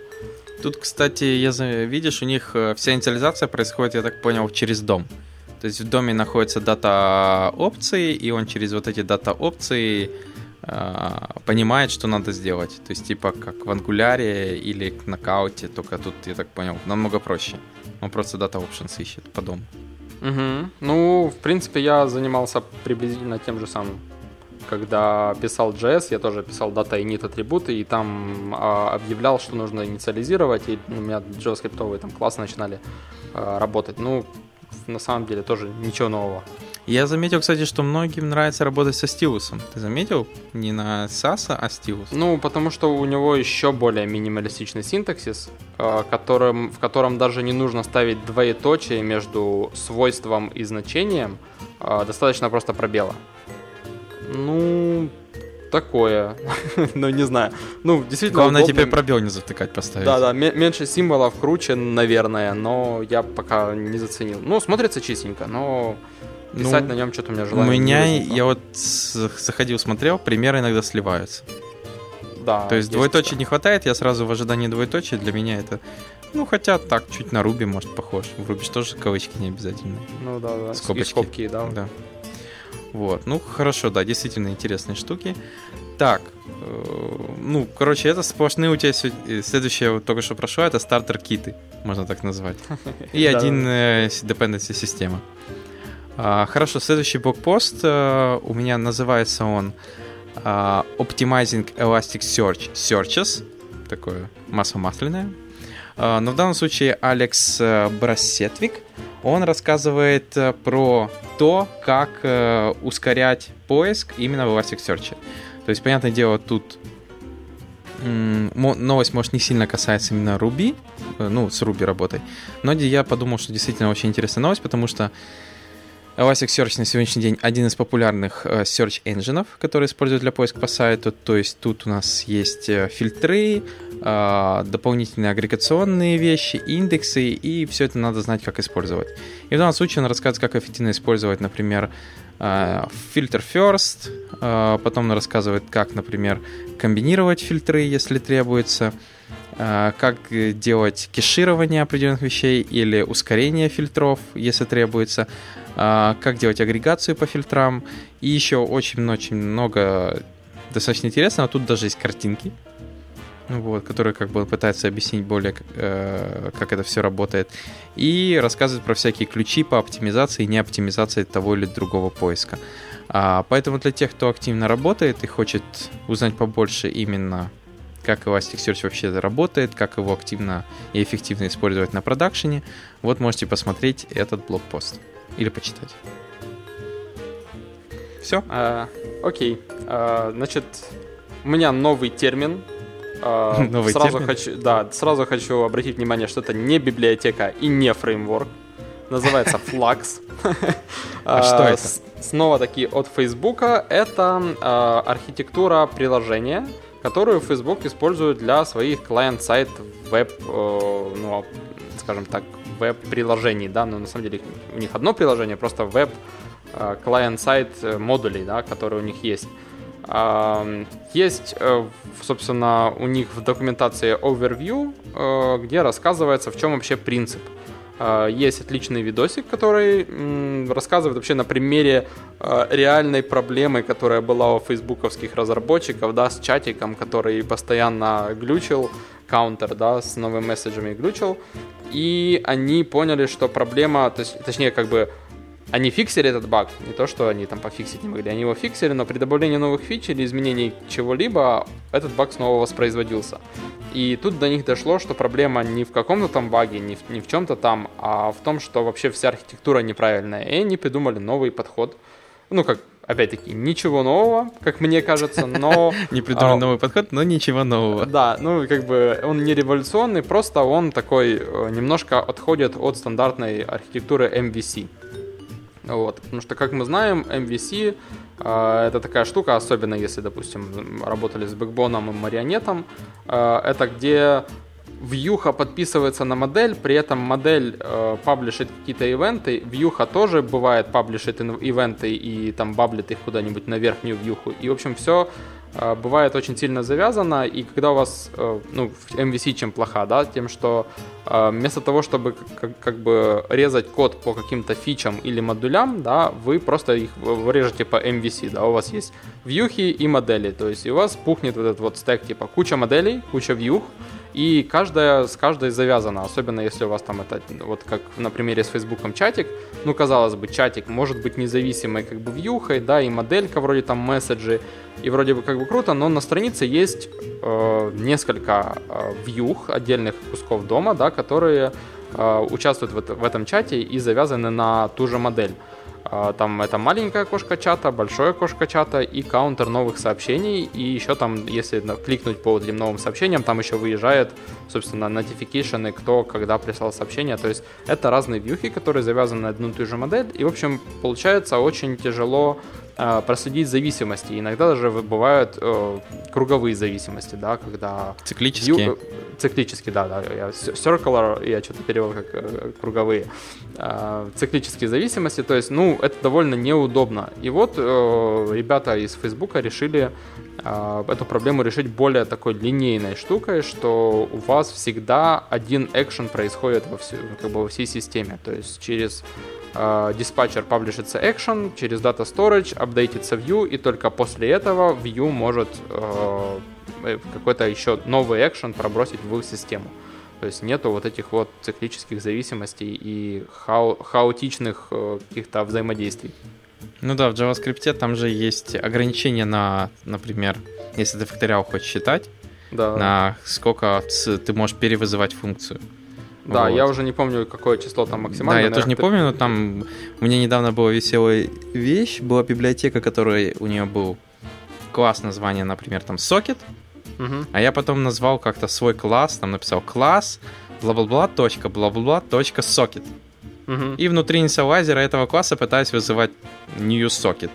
Тут, кстати, я видишь, у них э, вся инициализация происходит, я так понял, через дом. То есть в доме находятся дата опции, и он через вот эти дата опции э, понимает, что надо сделать. То есть типа как в ангуляре или в нокауте, только тут, я так понял, намного проще. Он просто дата options ищет по дому. Мгм. Ну, в принципе, я занимался приблизительно тем же самым. Когда писал JS, я тоже писал data init атрибуты, и там а, объявлял, что нужно инициализировать, и у меня JavaScript там классы начинали а, работать. Ну, на самом деле тоже ничего нового. Я заметил, кстати, что многим нравится работать со стилусом. Ты заметил? Не на SAS, а стилус. Ну, потому что у него еще более минималистичный синтаксис, э, которым, в котором даже не нужно ставить двоеточие между свойством и значением. Э, достаточно просто пробела. Ну, такое. ну, не знаю. Ну, действительно Главное удобно. тебе пробел не затыкать поставить. Да-да, ме- меньше символов, круче, наверное, но я пока не заценил. Ну, смотрится чистенько, но писать Ну, на нем что-то у меня У желание не меня, я вот заходил, смотрел, примеры иногда сливаются. Да, То есть двоеточия не хватает, я сразу в ожидании двоеточия, для меня это... Ну, хотя так, чуть на Руби, может, похож. В Руби же тоже кавычки не обязательно. Ну да, да. Скобочки. И скобки, да. Да. Вот, ну хорошо, да, действительно интересные штуки. Так, э, ну, короче, это сплошные у тебя э, следующее вот только что прошло, это стартер-киты, можно так назвать. И один э, dependency система. А, Хорошо, следующий блокпост э, у меня называется он а, Optimizing Elasticsearch Searches. Такое масло масляное. А, Но в данном случае Алекс э, Брассетвик, он рассказывает э, про то, как ускорять поиск именно в Elasticsearch. То есть, понятное дело, тут новость, может, не сильно касается именно Ruby, ну, с Ruby работой, но я подумал, что действительно очень интересная новость, потому что Elasticsearch на сегодняшний день один из популярных э, search engines, которые используют для поиска по сайту. То есть тут у нас есть э, фильтры, э, дополнительные агрегационные вещи, индексы, и все это надо знать, как использовать. И в данном случае он рассказывает, как эффективно использовать, например, фильтр first, потом он рассказывает, как, например, комбинировать фильтры, если требуется, как э, делать кеширование определенных вещей или ускорение фильтров, если требуется, а, как делать агрегацию по фильтрам, и еще очень-очень много достаточно интересного. Тут даже есть картинки, вот, которые как бы пытаются объяснить более, э, как это все работает, и рассказывают про всякие ключи по оптимизации и не оптимизации того или другого поиска. А, поэтому для тех, кто активно работает и хочет узнать побольше именно как Elasticsearch вообще работает, как его активно и эффективно использовать на продакшене, вот можете посмотреть этот блокпост или почитать. Все? А, окей. А, значит, у меня новый термин. А, Новый сразу термин? хочу, да, сразу хочу обратить внимание, что это не библиотека и не фреймворк. Называется Flux. А что это? с- Снова таки от Facebook. Это а, архитектура приложения, которую Facebook использует для своих клиент-сайт веб, э, ну, скажем так, веб-приложений, да, но на самом деле у них одно приложение, просто веб э, клиент-сайт э, модулей, да, которые у них есть. Ам, Есть, э, собственно, у них в документации overview, э, где рассказывается, в чем вообще принцип. Э, Есть отличный видосик, который рассказывает вообще на примере э, реальной проблемы, которая была у фейсбуковских разработчиков, да, с чатиком, который постоянно глючил, каунтер, да, с новыми месседжами глючил. И они поняли, что проблема, то есть, точнее, как бы они фиксили этот баг, не то, что они там пофиксить не могли, они его фиксили, но при добавлении новых фич или изменений чего-либо этот баг снова воспроизводился. И тут до них дошло, что проблема не в каком-то там баге, не в, не в чем-то там, а в том, что вообще вся архитектура неправильная. И они придумали новый подход. Ну, как, опять-таки, ничего нового, как мне кажется, но... Не придумал а, новый подход, но ничего нового. Да, ну как бы он не революционный, просто он такой э, немножко отходит от стандартной архитектуры MVC. Вот, потому что, как мы знаем, MVC э, это такая штука, особенно если, допустим, работали с бэкбоном и марионетом, э, это где вьюха подписывается на модель, при этом модель э, паблишит какие-то ивенты, вьюха тоже бывает паблишит ивенты и там баблит их куда-нибудь на верхнюю вьюху. И, в общем, все бывает очень сильно завязано, и когда у вас, э, ну, MVC чем плоха, да, тем, что э, вместо того, чтобы как, как бы резать код по каким-то фичам или модулям, да, вы просто их режете по MVC, да, у вас есть вьюхи и модели, то есть и у вас пухнет вот этот вот стек, типа куча моделей, куча вьюх, и каждая с каждой завязана, особенно если у вас там это, вот как на примере с Фейсбуком чатик, ну, казалось бы, чатик может быть независимой как бы вьюхой, да, и моделька вроде там месседжи, и вроде бы как бы круто, но на странице есть э, несколько э, вьюх, отдельных кусков дома, да, которые э, участвуют в, в этом чате и завязаны на ту же модель. Э, там это маленькое окошко чата, большое окошко чата и каунтер новых сообщений. И еще там, если кликнуть по этим новым сообщениям, там еще выезжает, собственно, notification, кто когда прислал сообщение. То есть это разные вьюхи, которые завязаны на одну и ту же модель. И, в общем, получается очень тяжело э, проследить зависимости. Иногда даже бывают э, круговые зависимости, да, когда... Циклические. View, циклические, да, да, я circular, я что-то перевел как э, круговые. Э, циклические зависимости, то есть, ну, это довольно неудобно. И вот э, ребята из Фейсбука решили э, эту проблему решить более такой линейной штукой, что у вас всегда один экшен происходит во, всю, как бы во всей системе. То есть через э, диспатчер паблишится экшен, через Data Storage апдейтится view, и только после этого view может э, э какой-то еще новый экшен пробросить в систему. То есть нету вот этих вот циклических зависимостей и хау- хаотичных э, каких-то взаимодействий. Ну да, в JavaScript там же есть ограничения на, например, если ты факториал хочешь считать, да. на сколько ты можешь перевызывать функцию. Да, вот. я уже не помню, какое число там максимальное. Да, я тоже не ты... помню, но там у меня недавно была веселая вещь, была библиотека, которая у нее был класс названия, например, там Socket, угу. а я потом назвал как-то свой класс, там написал класс, бла-бла-бла, точка, бла-бла-бла, точка, socket. Угу. И внутри инициалайзера этого класса пытаюсь вызывать new socket.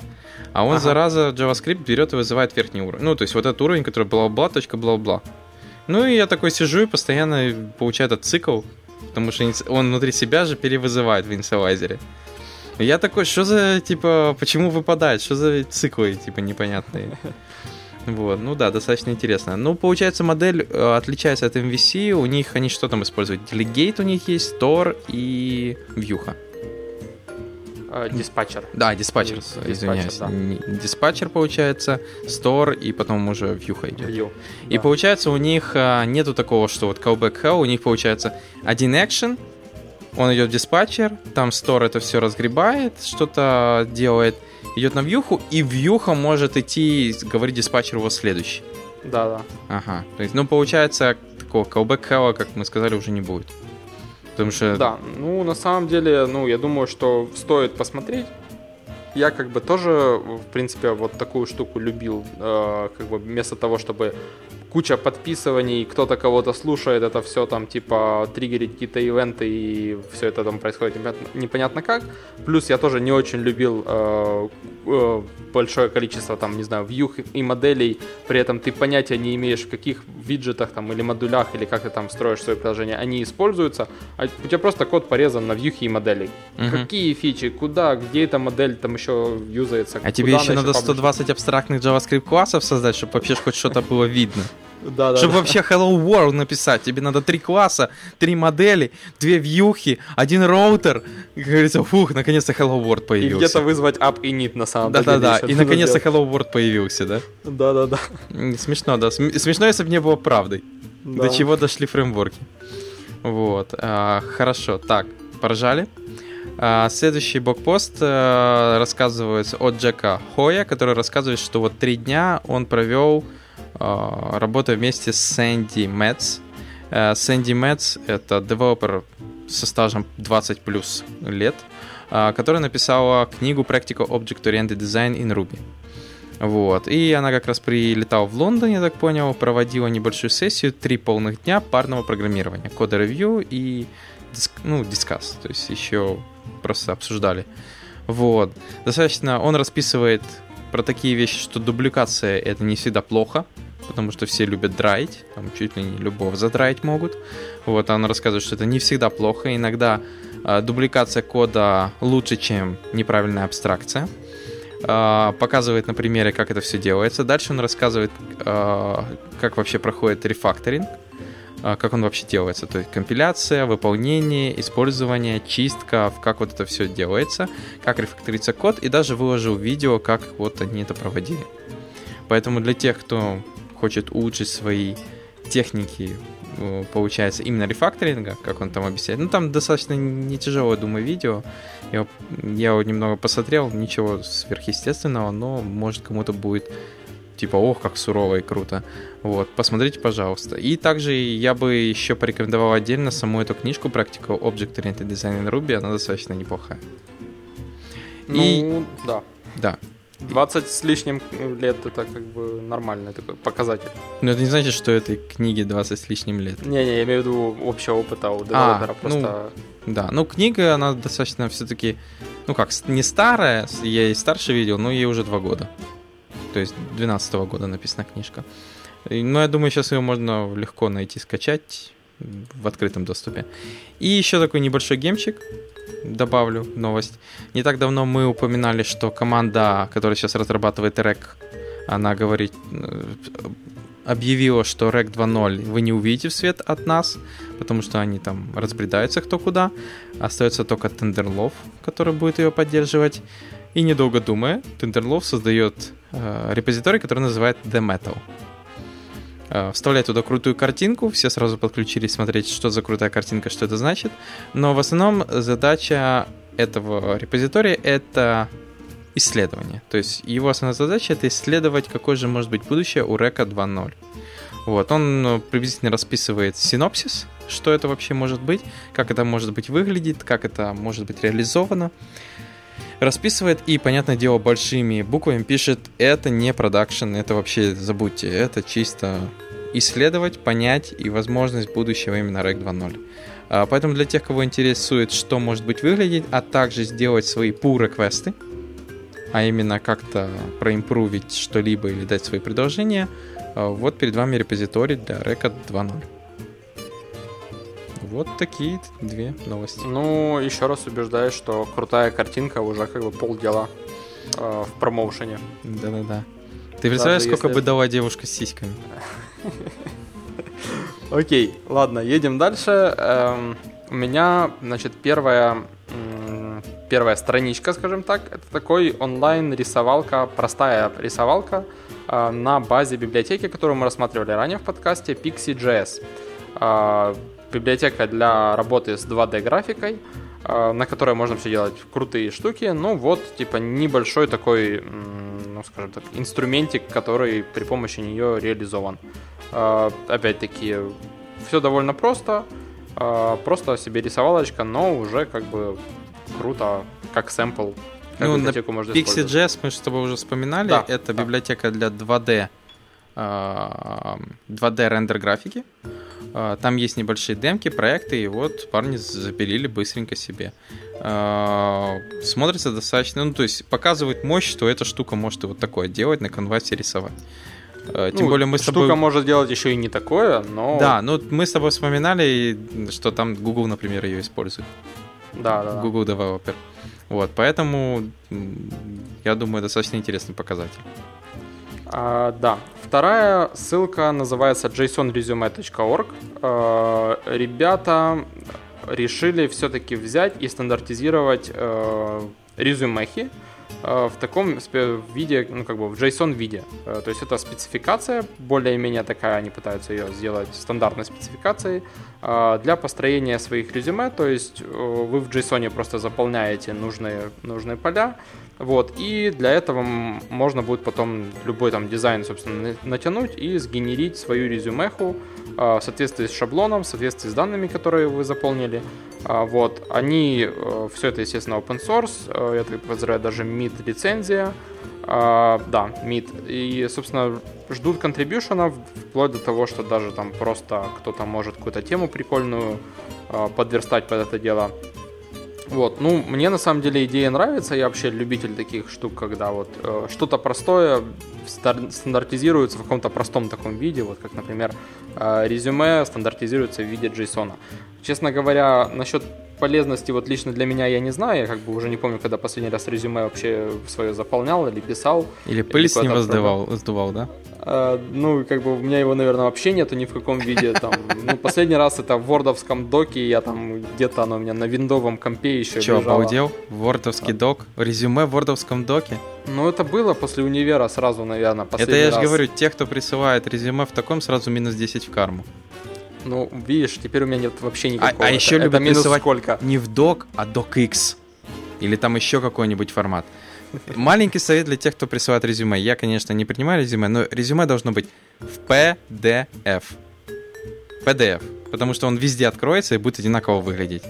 А он, ага. зараза, JavaScript берет и вызывает верхний уровень. Ну, то есть вот этот уровень, который бла-бла, точка, бла-бла. Ну, и я такой сижу и постоянно получаю этот цикл, потому что он внутри себя же перевызывает в инициалайзере. Я такой, что за, типа, почему выпадает? Что за циклы, типа, непонятные? Вот, ну да, достаточно интересно. Ну, получается, модель э, отличается от MVC. У них они что там используют? Delegate у них есть, Store и Вьюха. Э, диспатчер. Да, диспатчер, диспатчер извиняюсь. Да. Диспатчер получается, Store и потом уже Вьюха идет. View, и да. получается у них а, нету такого, что вот callback hell, у них получается один action, он идет в диспатчер, там Store это все разгребает, что-то делает, идет на вьюху, и вьюха может идти говорить диспатчеру его следующий. Да, да. Ага. То есть, ну, получается, такого callback hell, как мы сказали, уже не будет. Потому что... Да, ну, на самом деле, ну, я думаю, что стоит посмотреть. Я как бы тоже, в принципе, вот такую штуку любил, э, как бы вместо того, чтобы куча подписываний, кто-то кого-то слушает, это все там типа триггерить какие-то ивенты и все это там происходит непонятно как. Плюс я тоже не очень любил э, э, большое количество там, не знаю, вьюх и моделей, при этом ты понятия не имеешь, в каких виджетах там или модулях или как ты там строишь свое приложение, они используются, а у тебя просто код порезан на вьюхи и модели. Угу. Какие фичи, куда, где эта модель там еще юзается. А тебе еще надо 120 абстрактных JavaScript классов создать, чтобы вообще хоть что-то было видно. Да, да, Чтобы да. вообще Hello World написать, тебе надо три класса, три модели, две вьюхи, один роутер. И, как говорится, фух, наконец-то Hello World появился. И где-то вызвать app и init на самом да, деле. Да-да-да, и наконец-то Hello World появился, да? Да-да-да. Смешно, да. Смешно, если бы не было правдой. Да. До чего дошли фреймворки. Вот. А, хорошо, так, поржали. А, следующий блокпост а, рассказывается от Джека Хоя, который рассказывает, что вот три дня он провел а, работая вместе с Сэнди Мэтс. Э, Сэнди Мэтс — это девелопер со стажем 20 плюс лет, а, которая написала книгу Practical Object Oriented Design in Ruby. Вот. И она как раз прилетала в Лондон, я так понял, проводила небольшую сессию, три полных дня парного программирования, кода ревью и ну, дискас, то есть еще просто обсуждали. Вот. Достаточно, он расписывает про такие вещи, что дубликация это не всегда плохо, потому что все любят драить, там чуть ли не любовь задраить могут. Вот, она рассказывает, что это не всегда плохо, иногда э, дубликация кода лучше, чем неправильная абстракция. Э, показывает на примере, как это все делается. Дальше он рассказывает, э, как вообще проходит рефакторинг, как он вообще делается. То есть компиляция, выполнение, использование, чистка, как вот это все делается, как рефакторится код, и даже выложил видео, как вот они это проводили. Поэтому для тех, кто хочет улучшить свои техники, э, получается, именно рефакторинга, как он там объясняет. Ну, там достаточно не тяжелое, думаю, видео. Я, я его немного посмотрел, ничего сверхъестественного, но, может, кому-то будет типа, ох, как сурово и круто. Вот, посмотрите, пожалуйста. И также я бы еще порекомендовал отдельно саму эту книжку «Practical Object Oriented Design in Ruby», она достаточно неплохая. Ну, и... да. Да. 20 с лишним лет это как бы нормальный такой показатель. Но это не значит, что этой книге 20 с лишним лет. Не-не, я имею в виду общего опыта у девелопера. А, просто... ну, да, ну книга, она достаточно все-таки, ну как, не старая, я и старше видел, но ей уже два года. То есть 12 -го года написана книжка. Но я думаю, сейчас ее можно легко найти, скачать в открытом доступе. И еще такой небольшой гемчик добавлю новость. Не так давно мы упоминали, что команда, которая сейчас разрабатывает REC, она говорит, э, объявила, что REC 2.0 вы не увидите в свет от нас, потому что они там разбредаются кто куда. Остается только Tenderlove, который будет ее поддерживать. И недолго думая, Tenderlove создает э, репозиторий, который называет The Metal. Э, вставлять туда крутую картинку, все сразу подключились смотреть, что за крутая картинка, что это значит. Но в основном задача этого репозитория — это исследование. То есть его основная задача — это исследовать, какое же может быть будущее у Река 2.0. Вот, он приблизительно расписывает синопсис, что это вообще может быть, как это может быть выглядит, как это может быть реализовано. Расписывает и, понятное дело, большими буквами пишет, это не продакшн, это вообще забудьте, это чисто исследовать, понять и возможность будущего именно REC 2.0. А, поэтому для тех, кого интересует, что может быть выглядеть, а также сделать свои pull-реквесты, а именно как-то проимпровить что-либо или дать свои предложения, а, вот перед вами репозиторий для REC 2.0. Вот такие две новости. Ну, еще раз убеждаюсь, что крутая картинка уже как бы полдела э, в промоушене. Да-да-да. Ты представляешь, сколько если... бы дала девушка с сиськами? Окей, ладно, едем дальше. Эм, у меня, значит, первая первая страничка, скажем так, это такой онлайн-рисовалка, простая рисовалка э, на базе библиотеки, которую мы рассматривали ранее в подкасте, Pixie.js. Библиотека для работы с 2D графикой, э, на которой можно все делать крутые штуки. Ну вот, типа небольшой такой, ну скажем так, инструментик, который при помощи нее реализован. Э, опять-таки, все довольно просто. Э, просто себе рисовалочка, но уже как бы круто, как сэмпл. Как ну, библиотеку можно Pixie.js мы с тобой уже вспоминали. Да, Это да. библиотека для 2D 2D рендер графики. А, там есть небольшие демки, проекты, и вот парни запилили быстренько себе. А, смотрится достаточно, ну, то есть показывает мощь, что эта штука может и вот такое делать, на конвасе рисовать. А, тем ну, более мы с тобой... Штука может делать еще и не такое, но... Да, ну мы с тобой вспоминали, что там Google, например, ее использует. Да, да. Google Developer. Вот, поэтому я думаю, достаточно интересный показатель. А, да. Вторая ссылка называется jasonresume.org. А, ребята решили все-таки взять и стандартизировать э, резюмехи э, в таком виде, ну как бы в JSON виде. Э, то есть это спецификация, более-менее такая, они пытаются ее сделать стандартной спецификацией для построения своих резюме. То есть вы в JSON просто заполняете нужные, нужные поля, вот, и для этого можно будет потом любой там дизайн, собственно, натянуть и сгенерить свою резюмеху а, в соответствии с шаблоном, в соответствии с данными, которые вы заполнили. А, вот, они, э, все это, естественно, open source, э, я так подозреваю, даже MIT лицензия, а, да, MIT. И, собственно, ждут контрибьюшенов, вплоть до того, что даже там просто кто-то может какую-то тему прикольную подверстать под это дело. Вот, ну, мне на самом деле идея нравится, я вообще любитель таких штук, когда вот э, что-то простое стандартизируется в каком-то простом таком виде, вот как, например, э, резюме стандартизируется в виде JSON. Честно говоря, насчет полезности вот лично для меня я не знаю, я как бы уже не помню, когда последний раз резюме вообще свое заполнял или писал. Или пыль с него сдувал, сдувал, да? А, ну, как бы у меня его, наверное, вообще нету ни в каком виде. Там, ну, последний раз это в вордовском доке, я там где-то оно у меня на виндовом компе еще Че, лежало. обалдел? Вордовский док? Резюме в вордовском доке? Ну, это было после универа сразу, наверное, Это я же говорю, те, кто присылает резюме в таком, сразу минус 10 в карму. Ну, видишь, теперь у меня нет вообще а, никакого. А, а еще это, любят это минус сколько? не в док, а docx. Или там еще какой-нибудь формат. Маленький совет для тех, кто присылает резюме. Я, конечно, не принимаю резюме, но резюме должно быть в PDF. PDF. Потому что он везде откроется и будет одинаково выглядеть.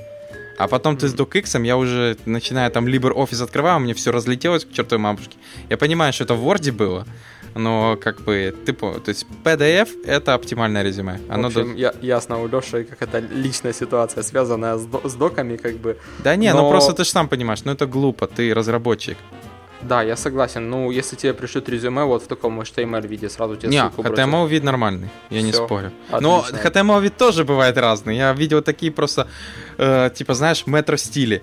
А потом ты с DocX, я уже начинаю там LibreOffice открываю, у меня все разлетелось к чертовой мамушке. Я понимаю, что это в Word было, но как бы, типа, то есть PDF — это оптимальное резюме. Оно в общем, до... я, ясно у Леши какая-то личная ситуация, связанная с, с доками, как бы. Да не, ну но... ну просто ты же сам понимаешь, ну это глупо, ты разработчик. Да, я согласен. Ну, если тебе пришлют резюме вот в таком HTML виде, сразу тебе не, ссылку HTML вид нормальный, я Все. не спорю. Отлично. Но HTML вид тоже бывает разный. Я видел такие просто, э, типа, знаешь, метро-стили.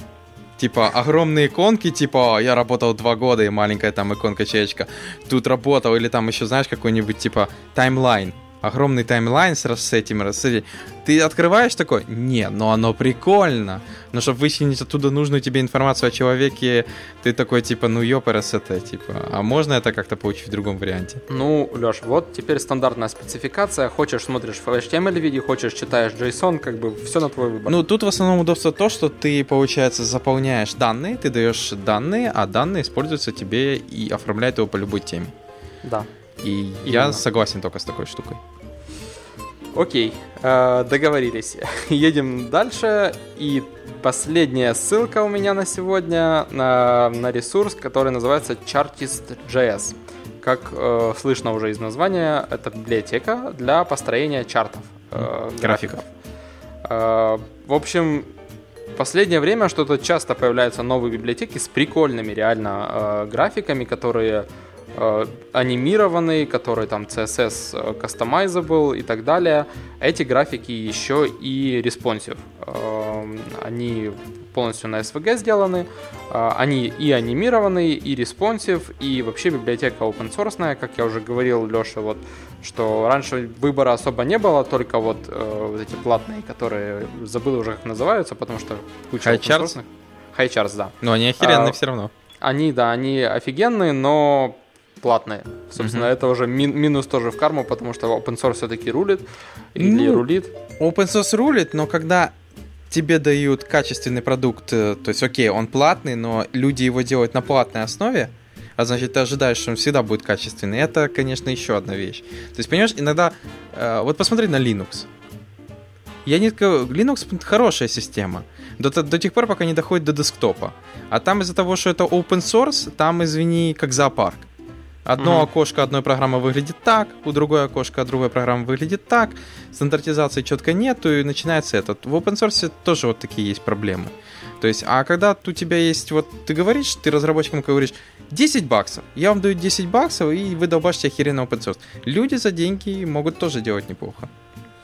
Типа, огромные иконки, типа, я работал два года, и маленькая там иконка-чечка. Тут работал, или там еще, знаешь, какой-нибудь, типа, таймлайн огромный таймлайн с, с этим, с этим. Ты открываешь такой, не, но оно прикольно. Но чтобы вычленить оттуда нужную тебе информацию о человеке, ты такой, типа, ну ёпарас это, типа, а можно это как-то получить в другом варианте? Ну, Леш, вот теперь стандартная спецификация. Хочешь, смотришь в HTML виде, хочешь, читаешь JSON, как бы все на твой выбор. Ну, тут в основном удобство то, что ты, получается, заполняешь данные, ты даешь данные, а данные используются тебе и оформляют его по любой теме. Да. И Именно. я согласен только с такой штукой. Окей, э, договорились. Едем дальше. И последняя ссылка у меня на сегодня на, на ресурс, который называется Chartist.js. Как э, слышно уже из названия, это библиотека для построения чартов, э, графиков. Э, в общем, в последнее время что-то часто появляются новые библиотеки с прикольными реально э, графиками, которые э, анимированный, который там CSS э, customizable и так далее. Эти графики еще и responsive. Э, они полностью на SVG сделаны, э, они и анимированные, и responsive, и вообще библиотека open source, как я уже говорил Леша, вот, что раньше выбора особо не было, только вот, э, вот эти платные, которые забыл уже как называются, потому что куча High? High charts, да. Но они охеренные а, все равно. Они, да, они офигенные, но платные. Собственно, mm-hmm. это уже мин- минус тоже в карму, потому что open source все-таки рулит или ну, рулит. Open source рулит, но когда тебе дают качественный продукт, э, то есть, окей, он платный, но люди его делают на платной основе, а значит, ты ожидаешь, что он всегда будет качественный. Это, конечно, еще одна вещь. То есть, понимаешь, иногда... Э, вот посмотри на Linux. Я не Linux хорошая система. До, до тех пор, пока не доходит до десктопа. А там из-за того, что это open source, там, извини, как зоопарк. Одно угу. окошко одной программы выглядит так, у другой окошко другой программы выглядит так, стандартизации четко нету, и начинается этот. В open source тоже вот такие есть проблемы. То есть, а когда у тебя есть, вот ты говоришь, ты разработчикам говоришь, 10 баксов, я вам даю 10 баксов, и вы долбашите охеренно open source. Люди за деньги могут тоже делать неплохо.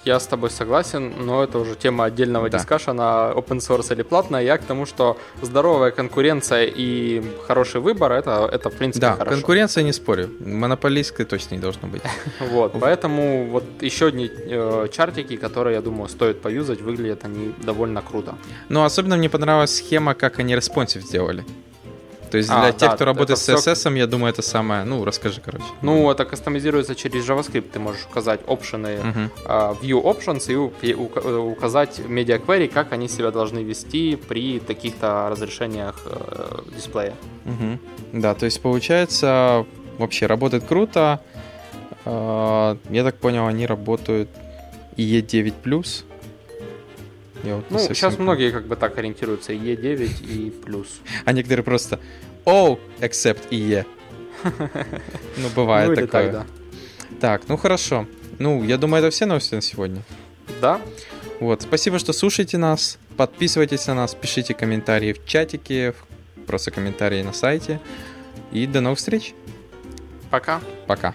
Я с тобой согласен, но это уже тема отдельного да. дискашена, open source или платная. Я к тому, что здоровая конкуренция и хороший выбор это, это в принципе да, хорошо. конкуренция не спорю. Монополистской точно не должно быть. Вот, поэтому вот еще одни э, чартики, которые, я думаю, стоит поюзать, выглядят они довольно круто. Ну, особенно мне понравилась схема, как они responsive сделали. То есть а, для тех, да, кто работает с CSS, все... я думаю, это самое... Ну, расскажи, короче. Ну, это кастомизируется через JavaScript. Ты можешь указать option ы, угу. э, view options и указать media query, как они себя должны вести при таких-то разрешениях э, дисплея. Uh-huh. Да, то есть получается, вообще работает круто. Э, я так понял, они работают E9+. Я вот ну, сейчас многие как бы так ориентируются, E9 и плюс. А некоторые просто Oh, except IE. Ну, бывает ну, такое. Так, да. так, ну хорошо. Ну, я думаю, это все новости на сегодня. Да. Вот, спасибо, что слушаете нас. Подписывайтесь на нас, пишите комментарии в чатике, просто комментарии на сайте. И до новых встреч. Пока. Пока.